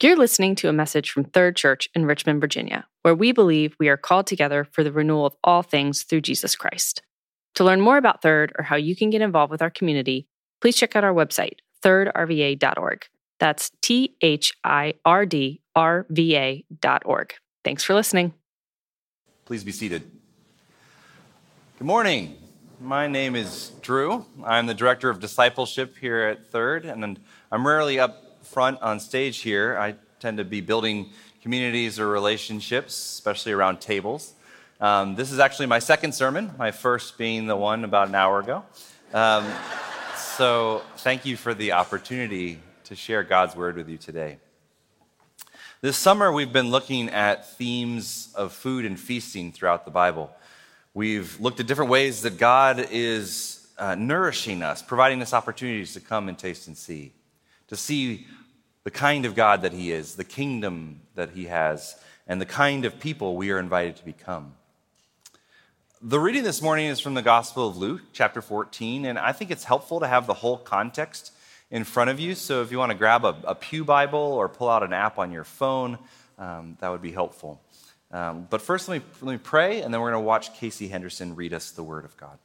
You're listening to a message from Third Church in Richmond, Virginia, where we believe we are called together for the renewal of all things through Jesus Christ. To learn more about Third or how you can get involved with our community, please check out our website, thirdrva.org. That's T H I R D R V A.org. Thanks for listening. Please be seated. Good morning. My name is Drew. I'm the director of discipleship here at Third, and I'm rarely up front on stage here, I tend to be building communities or relationships, especially around tables. Um, this is actually my second sermon, my first being the one about an hour ago. Um, so, thank you for the opportunity to share God's word with you today. This summer, we've been looking at themes of food and feasting throughout the Bible. We've looked at different ways that God is uh, nourishing us, providing us opportunities to come and taste and see, to see the kind of God that He is, the kingdom that He has, and the kind of people we are invited to become. The reading this morning is from the Gospel of Luke, chapter 14, and I think it's helpful to have the whole context in front of you. So if you want to grab a, a Pew Bible or pull out an app on your phone, um, that would be helpful. Um, but first, let me, let me pray, and then we're going to watch Casey Henderson read us the Word of God.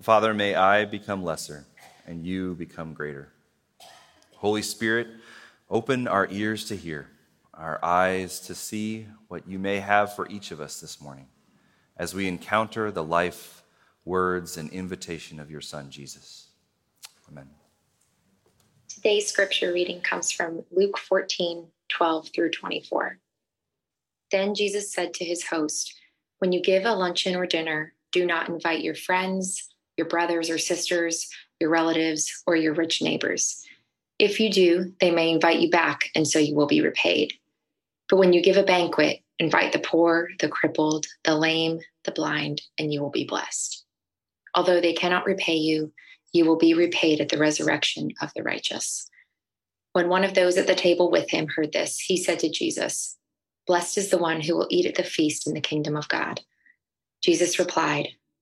Father, may I become lesser and you become greater. Holy Spirit, open our ears to hear, our eyes to see what you may have for each of us this morning as we encounter the life, words, and invitation of your Son, Jesus. Amen. Today's scripture reading comes from Luke 14 12 through 24. Then Jesus said to his host, When you give a luncheon or dinner, do not invite your friends, your brothers or sisters, your relatives, or your rich neighbors. If you do, they may invite you back, and so you will be repaid. But when you give a banquet, invite the poor, the crippled, the lame, the blind, and you will be blessed. Although they cannot repay you, you will be repaid at the resurrection of the righteous. When one of those at the table with him heard this, he said to Jesus, Blessed is the one who will eat at the feast in the kingdom of God. Jesus replied,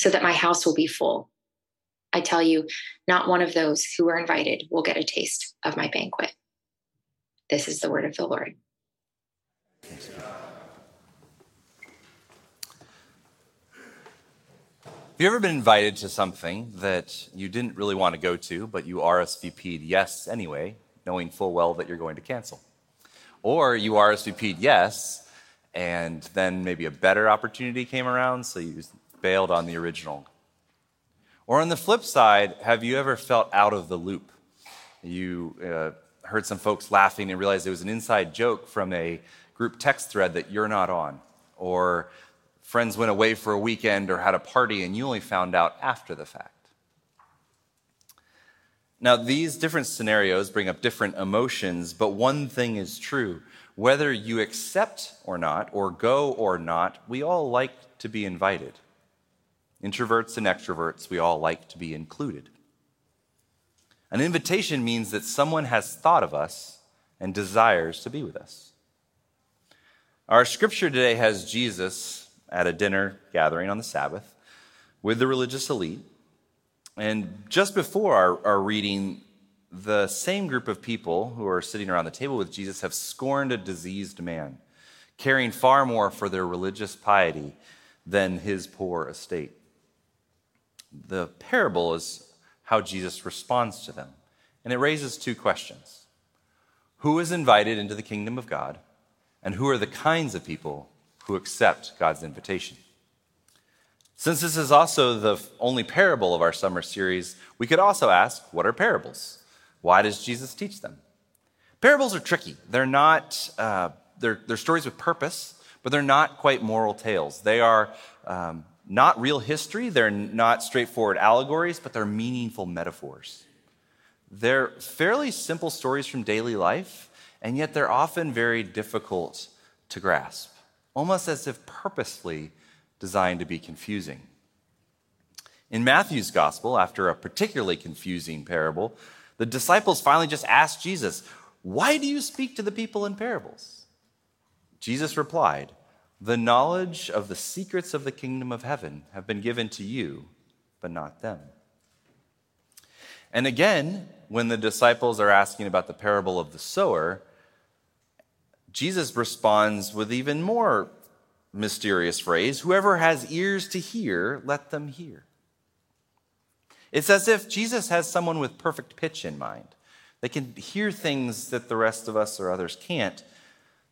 so that my house will be full. I tell you, not one of those who are invited will get a taste of my banquet. This is the word of the Lord. Have you ever been invited to something that you didn't really want to go to, but you RSVP'd yes anyway, knowing full well that you're going to cancel? Or you RSVP'd yes, and then maybe a better opportunity came around, so you bailed on the original? Or on the flip side, have you ever felt out of the loop? You uh, heard some folks laughing and realized it was an inside joke from a group text thread that you're not on. Or friends went away for a weekend or had a party and you only found out after the fact. Now, these different scenarios bring up different emotions, but one thing is true. Whether you accept or not, or go or not, we all like to be invited. Introverts and extroverts, we all like to be included. An invitation means that someone has thought of us and desires to be with us. Our scripture today has Jesus at a dinner gathering on the Sabbath with the religious elite. And just before our, our reading, the same group of people who are sitting around the table with Jesus have scorned a diseased man, caring far more for their religious piety than his poor estate the parable is how Jesus responds to them. And it raises two questions who is invited into the kingdom of God and who are the kinds of people who accept God's invitation. Since this is also the only parable of our summer series, we could also ask what are parables? Why does Jesus teach them? Parables are tricky. They're not, uh, they're, they're stories with purpose, but they're not quite moral tales. They are um, not real history, they're not straightforward allegories, but they're meaningful metaphors. They're fairly simple stories from daily life, and yet they're often very difficult to grasp, almost as if purposely designed to be confusing. In Matthew's gospel, after a particularly confusing parable, the disciples finally just asked Jesus, Why do you speak to the people in parables? Jesus replied, The knowledge of the secrets of the kingdom of heaven have been given to you, but not them. And again, when the disciples are asking about the parable of the sower, Jesus responds with even more mysterious phrase Whoever has ears to hear, let them hear. It's as if Jesus has someone with perfect pitch in mind. They can hear things that the rest of us or others can't.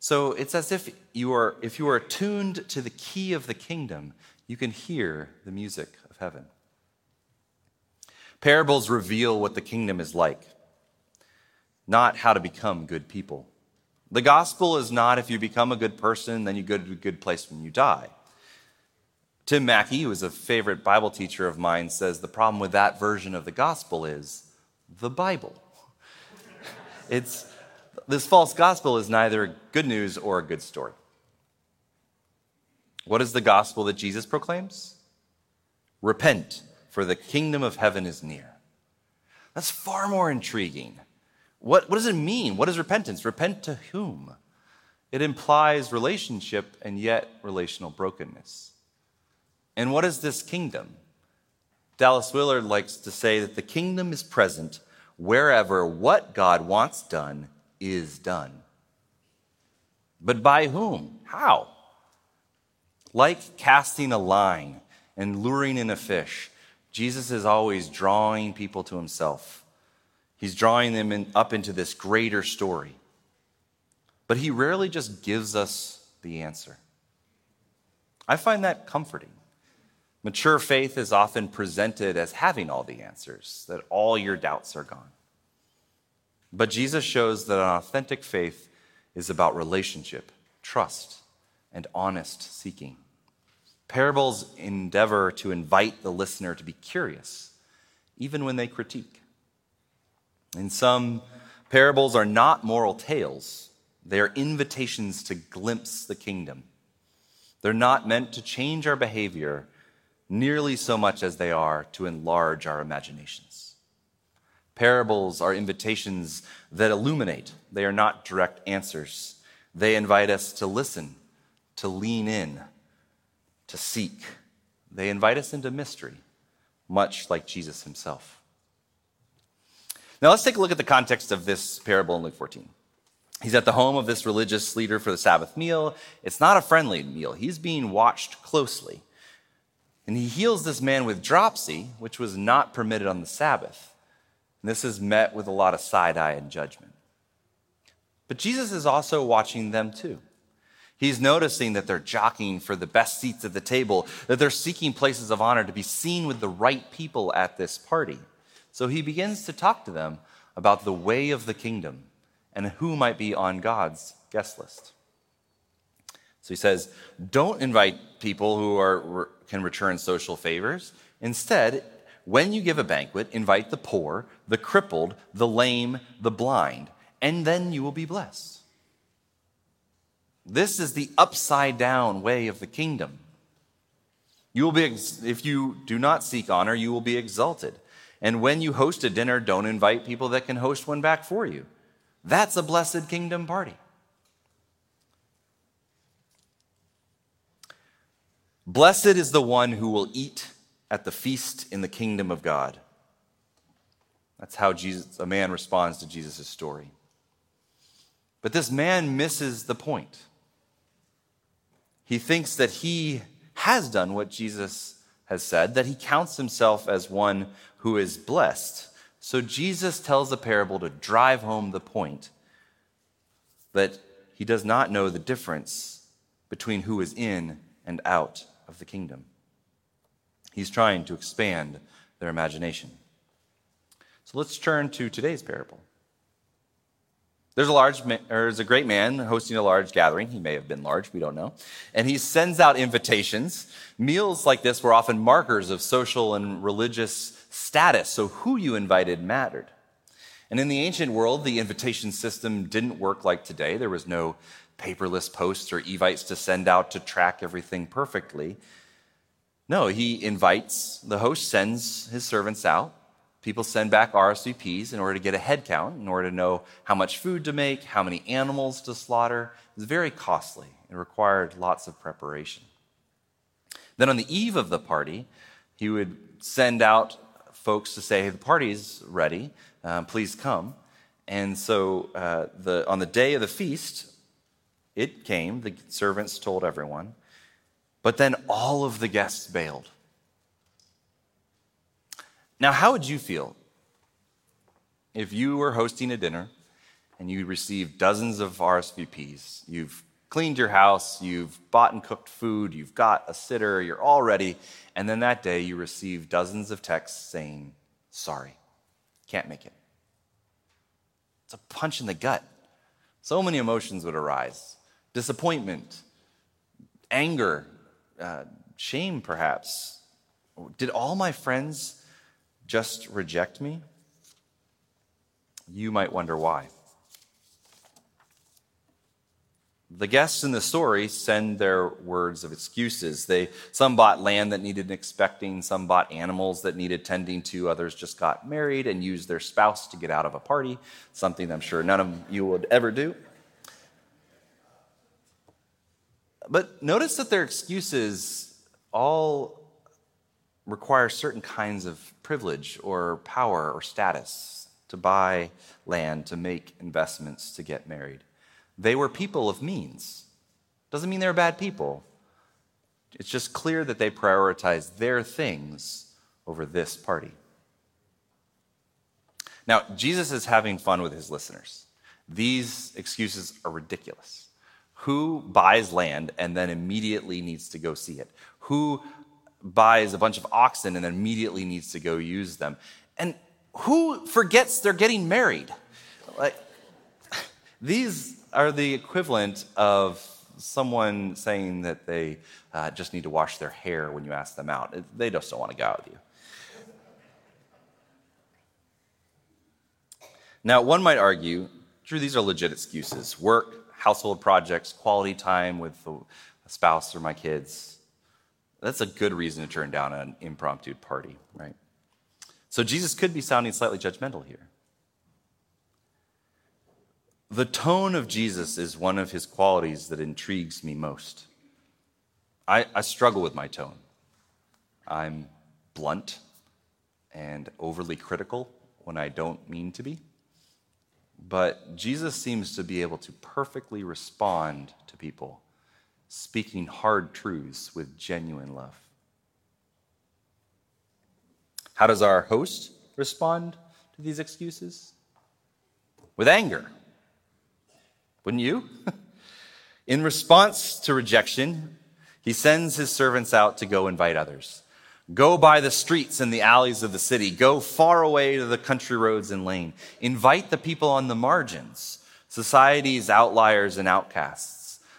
So it's as if you are, if you are tuned to the key of the kingdom, you can hear the music of heaven. Parables reveal what the kingdom is like, not how to become good people. The gospel is not if you become a good person, then you go to a good place when you die. Tim Mackie, who is a favorite Bible teacher of mine, says the problem with that version of the gospel is the Bible. it's, this false gospel is neither good news or a good story. What is the gospel that Jesus proclaims? Repent, for the kingdom of heaven is near. That's far more intriguing what, what does it mean? What is repentance? Repent to whom? It implies relationship and yet relational brokenness. And what is this kingdom? Dallas Willard likes to say that the kingdom is present wherever what God wants done is done. But by whom? How? Like casting a line and luring in a fish, Jesus is always drawing people to himself. He's drawing them in, up into this greater story. But he rarely just gives us the answer. I find that comforting. Mature faith is often presented as having all the answers, that all your doubts are gone. But Jesus shows that an authentic faith is about relationship, trust, and honest seeking. Parables endeavor to invite the listener to be curious, even when they critique. And some parables are not moral tales, they are invitations to glimpse the kingdom. They're not meant to change our behavior nearly so much as they are to enlarge our imaginations. Parables are invitations that illuminate, they are not direct answers. They invite us to listen, to lean in, to seek. They invite us into mystery, much like Jesus himself. Now let's take a look at the context of this parable in Luke 14. He's at the home of this religious leader for the Sabbath meal. It's not a friendly meal, he's being watched closely. And he heals this man with dropsy, which was not permitted on the Sabbath. And this is met with a lot of side eye and judgment. But Jesus is also watching them too. He's noticing that they're jockeying for the best seats at the table, that they're seeking places of honor to be seen with the right people at this party. So he begins to talk to them about the way of the kingdom and who might be on God's guest list. So he says, don't invite people who are, can return social favors. Instead, when you give a banquet, invite the poor, the crippled, the lame, the blind, and then you will be blessed. This is the upside down way of the kingdom. You will be, if you do not seek honor, you will be exalted. And when you host a dinner, don't invite people that can host one back for you. That's a blessed kingdom party. Blessed is the one who will eat at the feast in the kingdom of God. That's how Jesus, a man responds to Jesus' story. But this man misses the point. He thinks that he has done what Jesus has said, that he counts himself as one who is blessed. So Jesus tells a parable to drive home the point that he does not know the difference between who is in and out of the kingdom. He's trying to expand their imagination. So let's turn to today's parable. There's a large, there's a great man hosting a large gathering. He may have been large, we don't know. And he sends out invitations. Meals like this were often markers of social and religious status, so who you invited mattered. And in the ancient world, the invitation system didn't work like today. There was no paperless posts or evites to send out to track everything perfectly. No, he invites, the host sends his servants out. People send back RSVPs in order to get a head count, in order to know how much food to make, how many animals to slaughter. It was very costly. It required lots of preparation. Then on the eve of the party, he would send out folks to say, hey, the party's ready, um, please come. And so uh, the, on the day of the feast, it came, the servants told everyone, but then all of the guests bailed. Now, how would you feel if you were hosting a dinner and you received dozens of RSVPs? You've cleaned your house, you've bought and cooked food, you've got a sitter, you're all ready, and then that day you receive dozens of texts saying, Sorry, can't make it. It's a punch in the gut. So many emotions would arise disappointment, anger, uh, shame, perhaps. Did all my friends just reject me? You might wonder why. The guests in the story send their words of excuses. They, some bought land that needed expecting, some bought animals that needed tending to, others just got married and used their spouse to get out of a party, something I'm sure none of you would ever do. But notice that their excuses all require certain kinds of privilege or power or status to buy land, to make investments, to get married. They were people of means. Doesn't mean they're bad people. It's just clear that they prioritize their things over this party. Now, Jesus is having fun with his listeners. These excuses are ridiculous. Who buys land and then immediately needs to go see it? Who buys a bunch of oxen and then immediately needs to go use them? And who forgets they're getting married? Like, these are the equivalent of someone saying that they uh, just need to wash their hair when you ask them out. They just don't want to go out with you. Now, one might argue, Drew, these are legit excuses work, household projects, quality time with a spouse or my kids. That's a good reason to turn down an impromptu party, right? So Jesus could be sounding slightly judgmental here. The tone of Jesus is one of his qualities that intrigues me most. I, I struggle with my tone. I'm blunt and overly critical when I don't mean to be. But Jesus seems to be able to perfectly respond to people, speaking hard truths with genuine love. How does our host respond to these excuses? With anger. Wouldn't you? In response to rejection, he sends his servants out to go invite others. Go by the streets and the alleys of the city. Go far away to the country roads and lane. Invite the people on the margins, society's outliers and outcasts,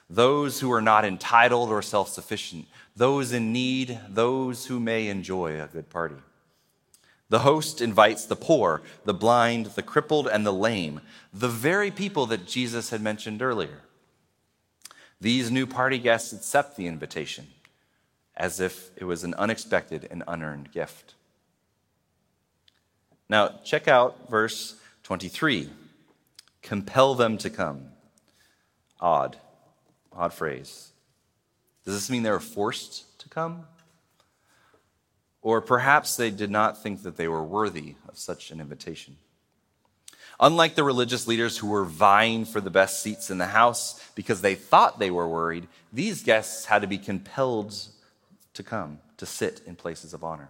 those who are not entitled or self sufficient, those in need, those who may enjoy a good party. The host invites the poor, the blind, the crippled, and the lame, the very people that Jesus had mentioned earlier. These new party guests accept the invitation as if it was an unexpected and unearned gift. Now, check out verse 23 compel them to come. Odd, odd phrase. Does this mean they were forced to come? Or perhaps they did not think that they were worthy of such an invitation. Unlike the religious leaders who were vying for the best seats in the house because they thought they were worried, these guests had to be compelled to come, to sit in places of honor.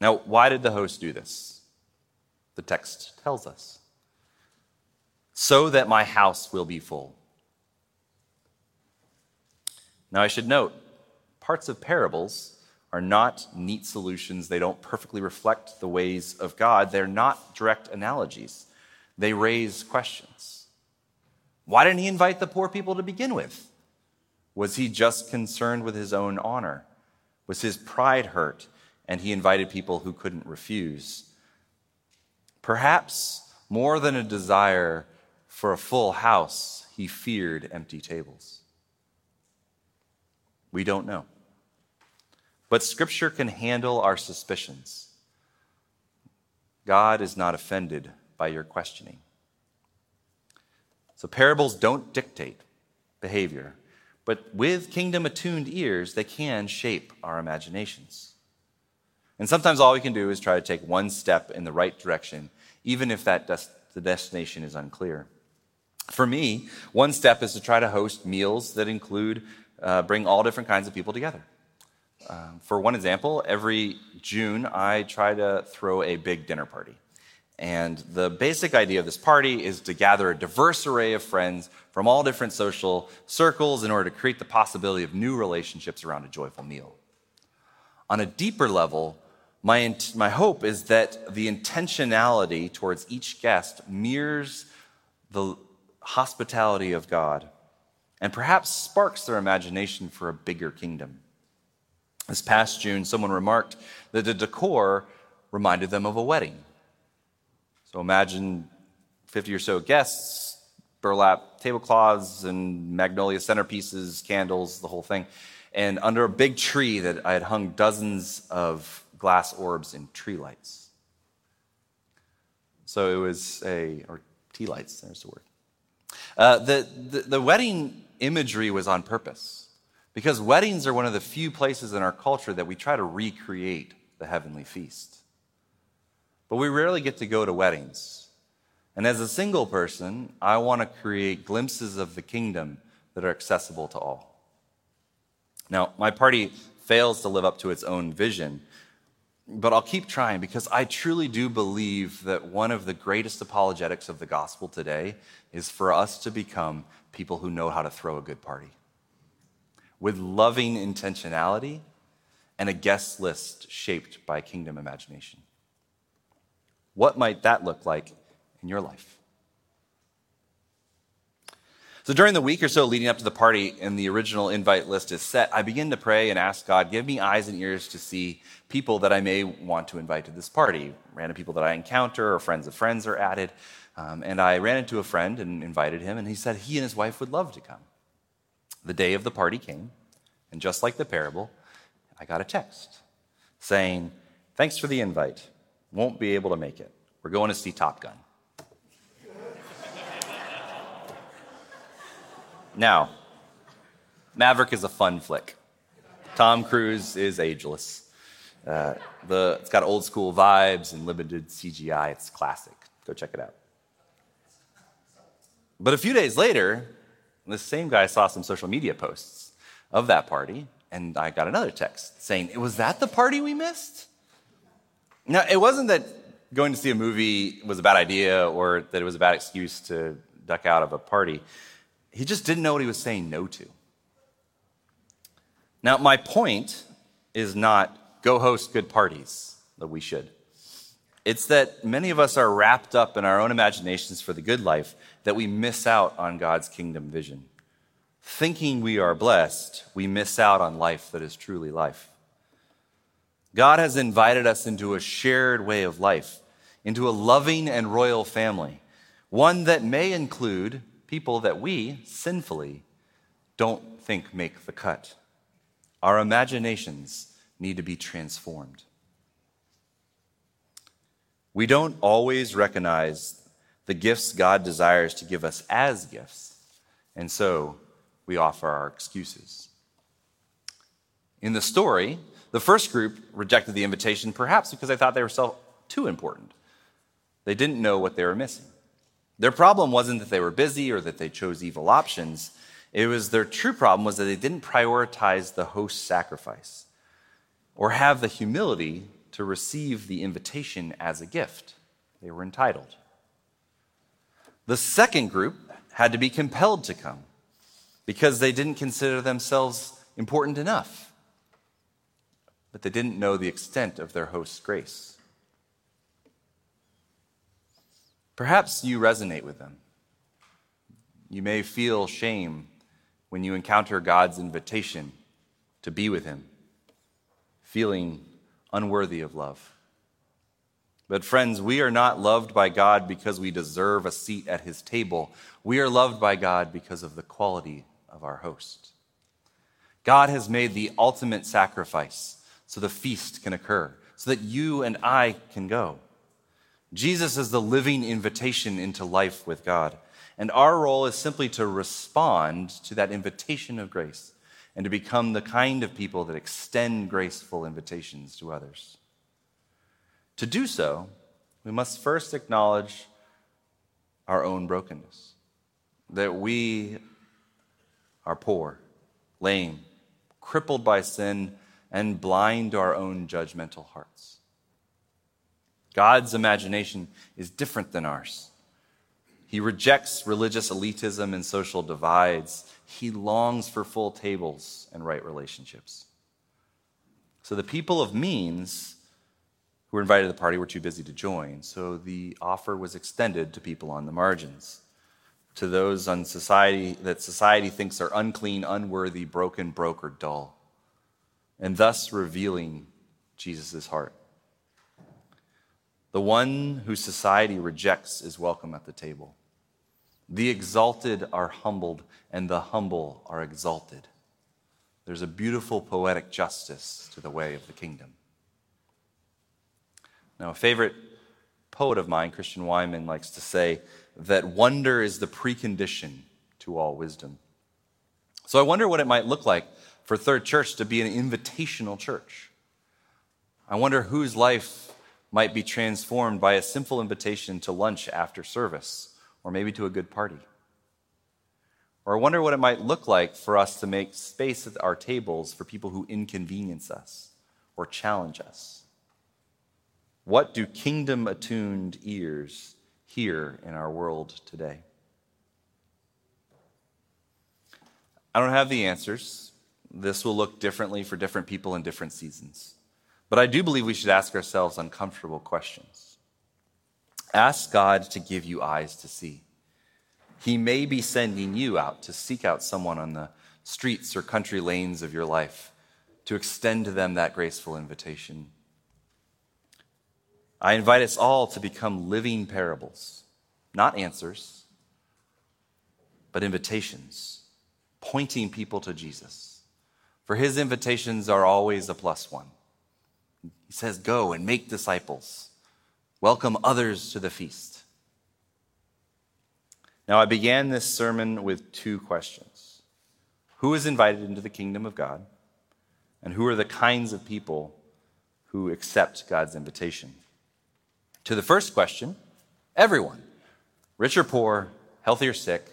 Now, why did the host do this? The text tells us. So that my house will be full. Now, I should note, parts of parables are not neat solutions. They don't perfectly reflect the ways of God. They're not direct analogies. They raise questions. Why didn't he invite the poor people to begin with? Was he just concerned with his own honor? Was his pride hurt and he invited people who couldn't refuse? Perhaps more than a desire for a full house, he feared empty tables. We don't know. But Scripture can handle our suspicions. God is not offended by your questioning. So, parables don't dictate behavior, but with kingdom attuned ears, they can shape our imaginations. And sometimes all we can do is try to take one step in the right direction, even if that des- the destination is unclear. For me, one step is to try to host meals that include uh, bring all different kinds of people together. Um, for one example, every June I try to throw a big dinner party. And the basic idea of this party is to gather a diverse array of friends from all different social circles in order to create the possibility of new relationships around a joyful meal. On a deeper level, my, my hope is that the intentionality towards each guest mirrors the hospitality of God and perhaps sparks their imagination for a bigger kingdom. This past June, someone remarked that the decor reminded them of a wedding. So imagine 50 or so guests, burlap tablecloths, and magnolia centerpieces, candles, the whole thing. And under a big tree that I had hung dozens of glass orbs and tree lights. So it was a, or tea lights, there's the word. Uh, the, the, the wedding imagery was on purpose because weddings are one of the few places in our culture that we try to recreate the heavenly feast. But we rarely get to go to weddings. And as a single person, I want to create glimpses of the kingdom that are accessible to all. Now, my party fails to live up to its own vision, but I'll keep trying because I truly do believe that one of the greatest apologetics of the gospel today is for us to become people who know how to throw a good party with loving intentionality and a guest list shaped by kingdom imagination. What might that look like in your life? So during the week or so leading up to the party and the original invite list is set, I begin to pray and ask God, give me eyes and ears to see people that I may want to invite to this party, random people that I encounter or friends of friends are added. Um, and I ran into a friend and invited him, and he said he and his wife would love to come. The day of the party came, and just like the parable, I got a text saying, Thanks for the invite. Won't be able to make it. We're going to see Top Gun. Now, Maverick is a fun flick. Tom Cruise is ageless. Uh, the, it's got old school vibes and limited CGI. It's classic. Go check it out. But a few days later, this same guy saw some social media posts of that party, and I got another text saying, Was that the party we missed? Now, it wasn't that going to see a movie was a bad idea or that it was a bad excuse to duck out of a party. He just didn't know what he was saying no to. Now, my point is not go host good parties, that we should. It's that many of us are wrapped up in our own imaginations for the good life that we miss out on God's kingdom vision. Thinking we are blessed, we miss out on life that is truly life. God has invited us into a shared way of life, into a loving and royal family, one that may include people that we, sinfully, don't think make the cut. Our imaginations need to be transformed. We don't always recognize the gifts God desires to give us as gifts, and so we offer our excuses. In the story, the first group rejected the invitation perhaps because they thought they were so too important. They didn't know what they were missing. Their problem wasn't that they were busy or that they chose evil options. It was their true problem was that they didn't prioritize the host's sacrifice or have the humility to receive the invitation as a gift. They were entitled. The second group had to be compelled to come because they didn't consider themselves important enough, but they didn't know the extent of their host's grace. Perhaps you resonate with them. You may feel shame when you encounter God's invitation to be with Him, feeling unworthy of love. But, friends, we are not loved by God because we deserve a seat at His table. We are loved by God because of the quality of our host. God has made the ultimate sacrifice so the feast can occur, so that you and I can go. Jesus is the living invitation into life with God. And our role is simply to respond to that invitation of grace and to become the kind of people that extend graceful invitations to others. To do so, we must first acknowledge our own brokenness, that we are poor, lame, crippled by sin, and blind to our own judgmental hearts. God's imagination is different than ours. He rejects religious elitism and social divides. He longs for full tables and right relationships. So the people of means who were invited to the party were too busy to join, so the offer was extended to people on the margins, to those on society that society thinks are unclean, unworthy, broken, broke, or dull, and thus revealing Jesus' heart. The one whose society rejects is welcome at the table. The exalted are humbled, and the humble are exalted. There's a beautiful poetic justice to the way of the kingdom. Now, a favorite poet of mine, Christian Wiman, likes to say that wonder is the precondition to all wisdom. So I wonder what it might look like for Third Church to be an invitational church. I wonder whose life might be transformed by a simple invitation to lunch after service, or maybe to a good party. Or I wonder what it might look like for us to make space at our tables for people who inconvenience us or challenge us. What do kingdom attuned ears hear in our world today? I don't have the answers. This will look differently for different people in different seasons. But I do believe we should ask ourselves uncomfortable questions. Ask God to give you eyes to see. He may be sending you out to seek out someone on the streets or country lanes of your life to extend to them that graceful invitation. I invite us all to become living parables, not answers, but invitations, pointing people to Jesus. For his invitations are always a plus one. He says, Go and make disciples, welcome others to the feast. Now, I began this sermon with two questions Who is invited into the kingdom of God? And who are the kinds of people who accept God's invitation? To the first question, everyone, rich or poor, healthy or sick,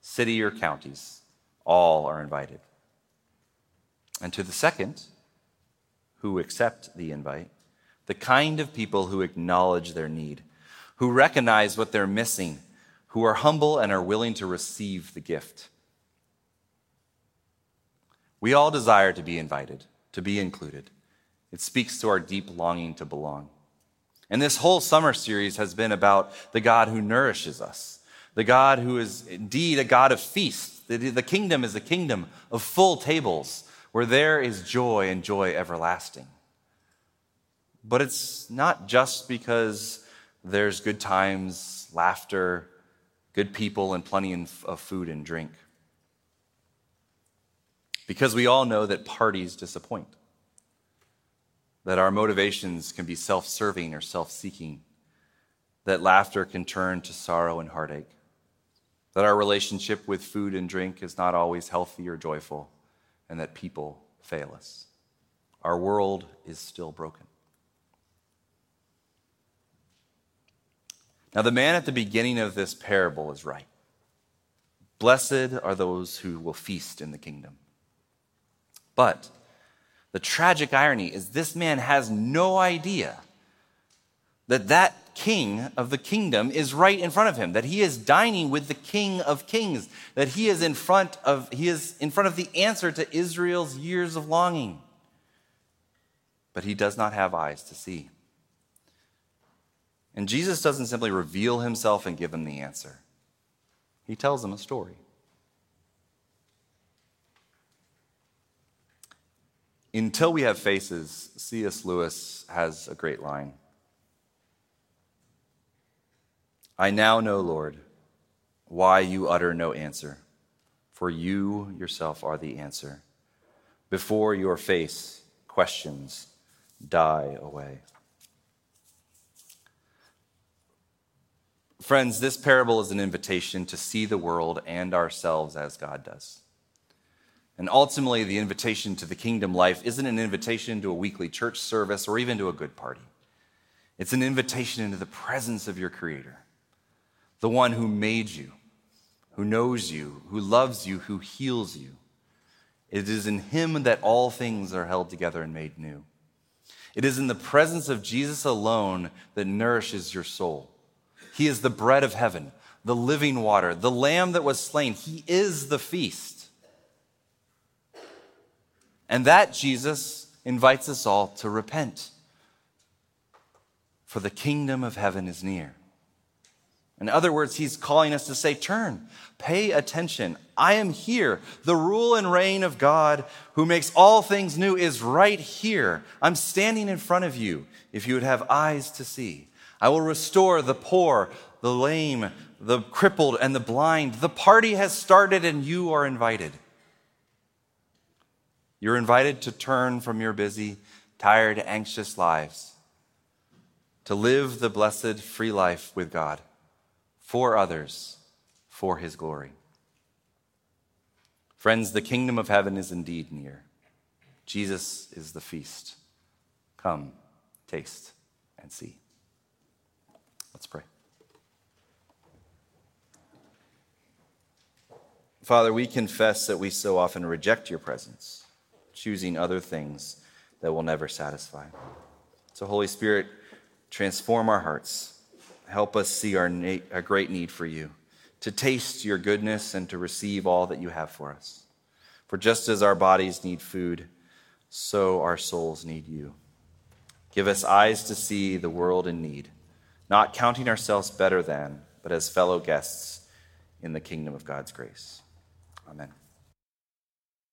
city or counties, all are invited. And to the second, who accept the invite, the kind of people who acknowledge their need, who recognize what they're missing, who are humble and are willing to receive the gift. We all desire to be invited, to be included. It speaks to our deep longing to belong. And this whole summer series has been about the God who nourishes us, the God who is indeed a God of feasts. The kingdom is a kingdom of full tables where there is joy and joy everlasting. But it's not just because there's good times, laughter, good people, and plenty of food and drink. Because we all know that parties disappoint, that our motivations can be self serving or self seeking, that laughter can turn to sorrow and heartache, that our relationship with food and drink is not always healthy or joyful and that people fail us. Our world is still broken. Now, the man at the beginning of this parable is right. Blessed are those who will feast in the kingdom. But the tragic irony is this man has no idea that that king of the kingdom is right in front of him, that he is dining with the king of kings, that he is in front of, he is in front of the answer to Israel's years of longing. But he does not have eyes to see. And Jesus doesn't simply reveal himself and give him the answer. He tells him a story. Until we have faces, C.S. Lewis has a great line. I now know, Lord, why you utter no answer, for you yourself are the answer. Before your face, questions die away. Friends, this parable is an invitation to see the world and ourselves as God does. And ultimately, the invitation to the kingdom life isn't an invitation to a weekly church service or even to a good party. It's an invitation into the presence of your Creator, the one who made you, who knows you, who loves you, who heals you. It is in Him that all things are held together and made new. It is in the presence of Jesus alone that nourishes your soul. He is the bread of heaven, the living water, the lamb that was slain. He is the feast. And that Jesus invites us all to repent. For the kingdom of heaven is near. In other words, he's calling us to say, Turn, pay attention. I am here. The rule and reign of God, who makes all things new, is right here. I'm standing in front of you if you would have eyes to see. I will restore the poor, the lame, the crippled, and the blind. The party has started, and you are invited. You're invited to turn from your busy, tired, anxious lives, to live the blessed, free life with God, for others, for His glory. Friends, the kingdom of heaven is indeed near. Jesus is the feast. Come, taste, and see. Let's pray. Father, we confess that we so often reject your presence choosing other things that will never satisfy. So, Holy Spirit, transform our hearts. Help us see our, na- our great need for you, to taste your goodness and to receive all that you have for us. For just as our bodies need food, so our souls need you. Give us eyes to see the world in need, not counting ourselves better than, but as fellow guests in the kingdom of God's grace. Amen.